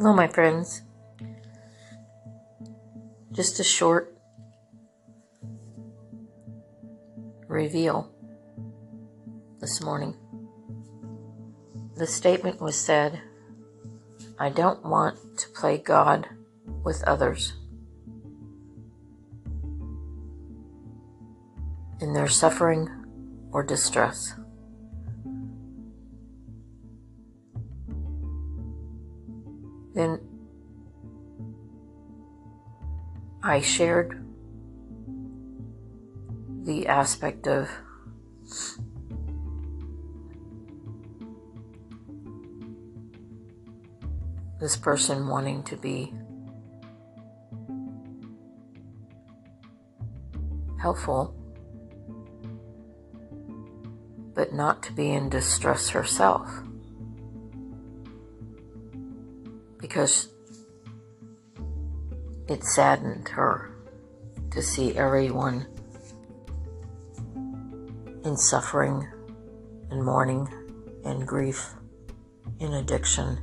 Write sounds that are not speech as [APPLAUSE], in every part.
Hello, my friends. Just a short reveal this morning. The statement was said I don't want to play God with others in their suffering or distress. I shared the aspect of this person wanting to be helpful, but not to be in distress herself. because it saddened her to see everyone in suffering and mourning and grief and addiction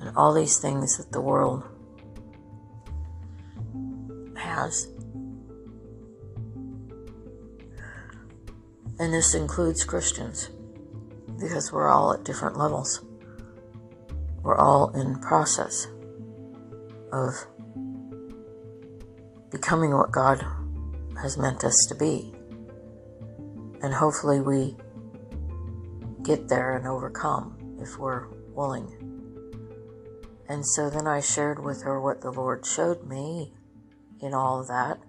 and all these things that the world has. And this includes Christians because we're all at different levels. We're all in process of becoming what God has meant us to be. And hopefully we get there and overcome if we're willing. And so then I shared with her what the Lord showed me in all of that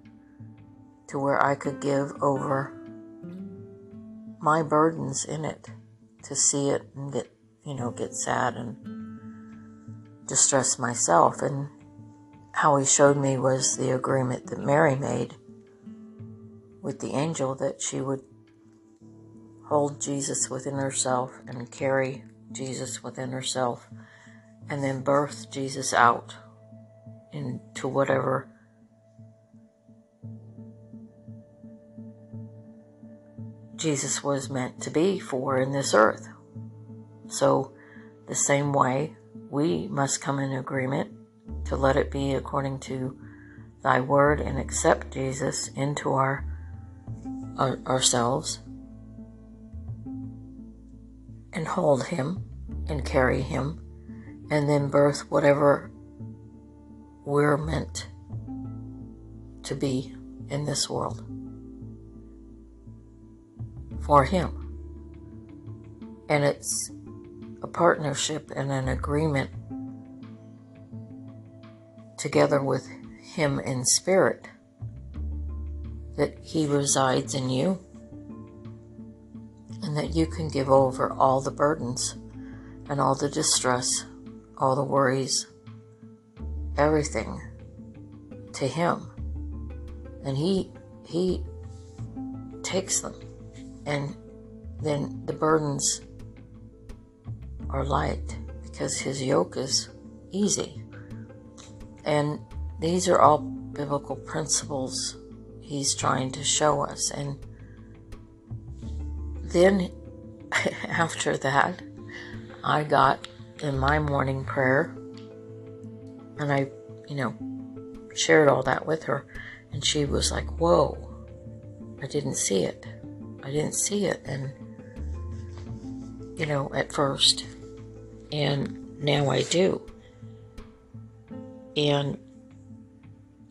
to where I could give over my burdens in it to see it and get, you know, get sad and distress myself. And how he showed me was the agreement that Mary made with the angel that she would hold Jesus within herself and carry Jesus within herself and then birth Jesus out into whatever Jesus was meant to be for in this earth. So, the same way we must come in agreement to let it be according to thy word and accept Jesus into our, our ourselves and hold him and carry him and then birth whatever we're meant to be in this world for him. And it's a partnership and an agreement together with Him in spirit that He resides in you and that you can give over all the burdens and all the distress, all the worries, everything to Him. And He, He takes them and then the burdens are light because his yoke is easy. And these are all biblical principles he's trying to show us. And then [LAUGHS] after that, I got in my morning prayer and I, you know, shared all that with her. And she was like, Whoa, I didn't see it. I didn't see it. And, you know, at first and now I do. And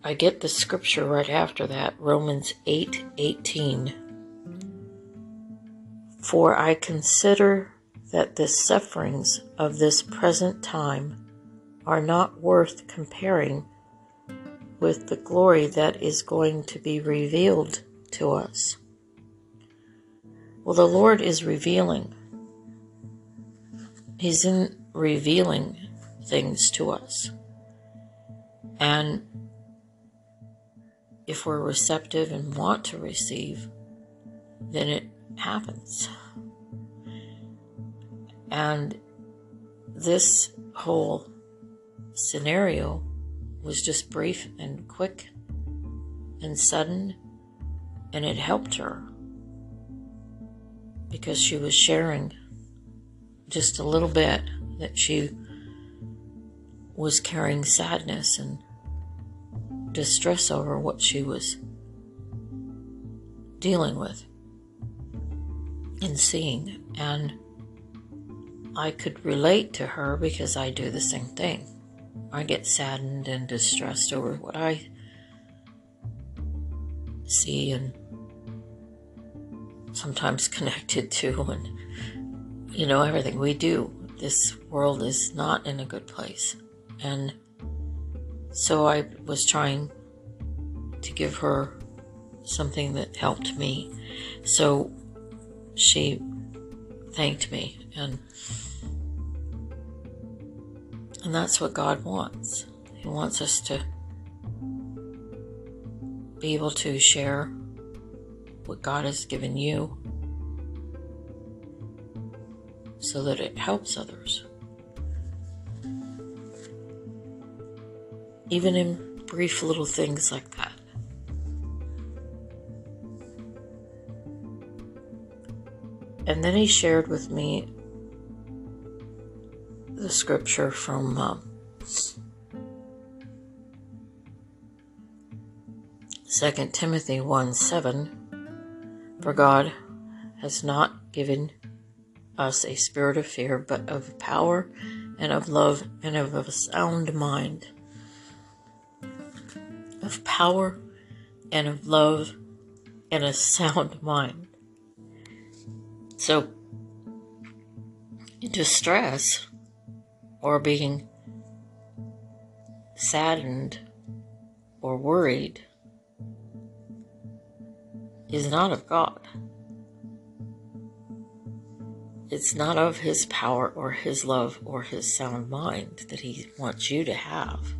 I get the scripture right after that, Romans 8 18. For I consider that the sufferings of this present time are not worth comparing with the glory that is going to be revealed to us. Well, the Lord is revealing He's in revealing things to us. And if we're receptive and want to receive, then it happens. And this whole scenario was just brief and quick and sudden, and it helped her because she was sharing just a little bit that she was carrying sadness and distress over what she was dealing with and seeing. And I could relate to her because I do the same thing. I get saddened and distressed over what I see and sometimes [LAUGHS] connected to, and you know, everything we do. This world is not in a good place. And so I was trying to give her something that helped me. So she thanked me and and that's what God wants. He wants us to be able to share what God has given you so that it helps others. Even in brief little things like that. And then he shared with me the scripture from um, 2 Timothy 1 7 For God has not given us a spirit of fear, but of power and of love and of a sound mind. Of power and of love and a sound [LAUGHS] mind. So, distress or being saddened or worried is not of God. It's not of His power or His love or His sound mind that He wants you to have.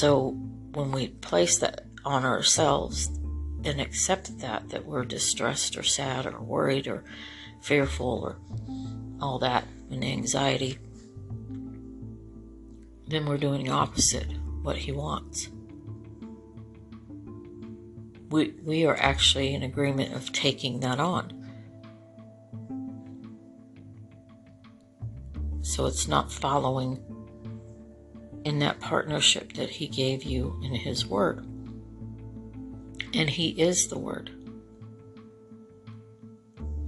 So when we place that on ourselves and accept that, that we're distressed or sad or worried or fearful or all that and anxiety, then we're doing the opposite what he wants. We, we are actually in agreement of taking that on. So it's not following in that partnership that He gave you in His Word. And He is the Word.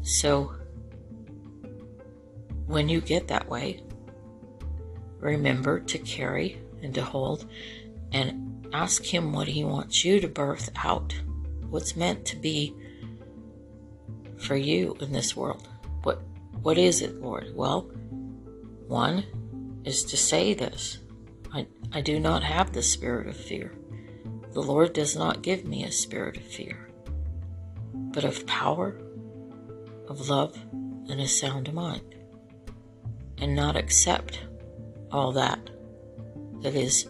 So, when you get that way, remember to carry and to hold and ask Him what He wants you to birth out, what's meant to be for you in this world. What, what is it, Lord? Well, one is to say this I, I do not have the spirit of fear. The Lord does not give me a spirit of fear, but of power, of love, and a sound mind, and not accept all that that is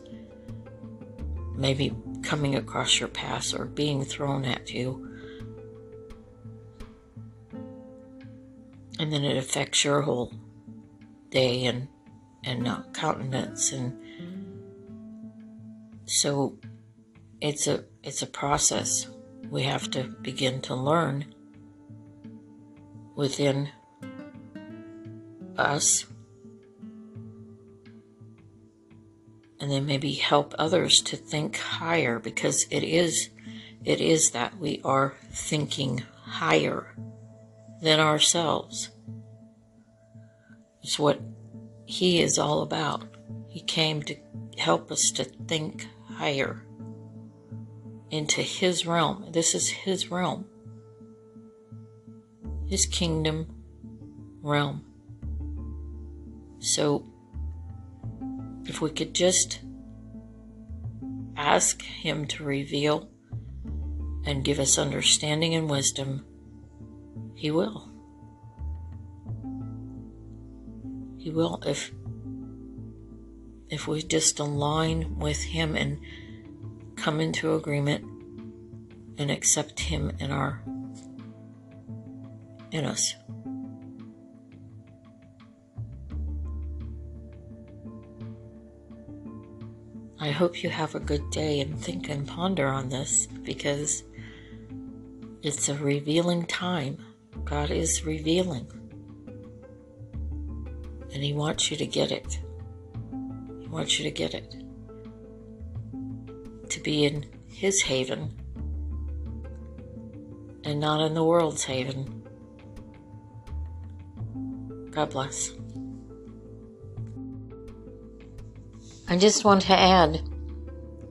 maybe coming across your path or being thrown at you. And then it affects your whole day and and uh, countenance. And so it's a it's a process. We have to begin to learn within us. And then maybe help others to think higher because it is it is that we are thinking higher than ourselves. It's what he is all about he came to help us to think higher into His realm. This is His realm, His kingdom realm. So, if we could just ask Him to reveal and give us understanding and wisdom, He will. Will if if we just align with Him and come into agreement and accept Him in our in us. I hope you have a good day and think and ponder on this because it's a revealing time God is revealing. And He wants you to get it. He wants you to get it. To be in His haven and not in the world's haven. God bless. I just want to add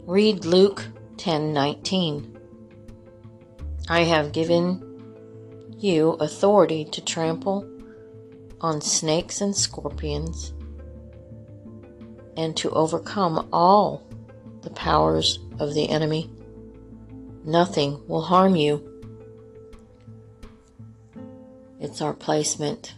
read Luke 10:19. I have given you authority to trample on snakes and scorpions and to overcome all the powers of the enemy. Nothing will harm you. It's our placement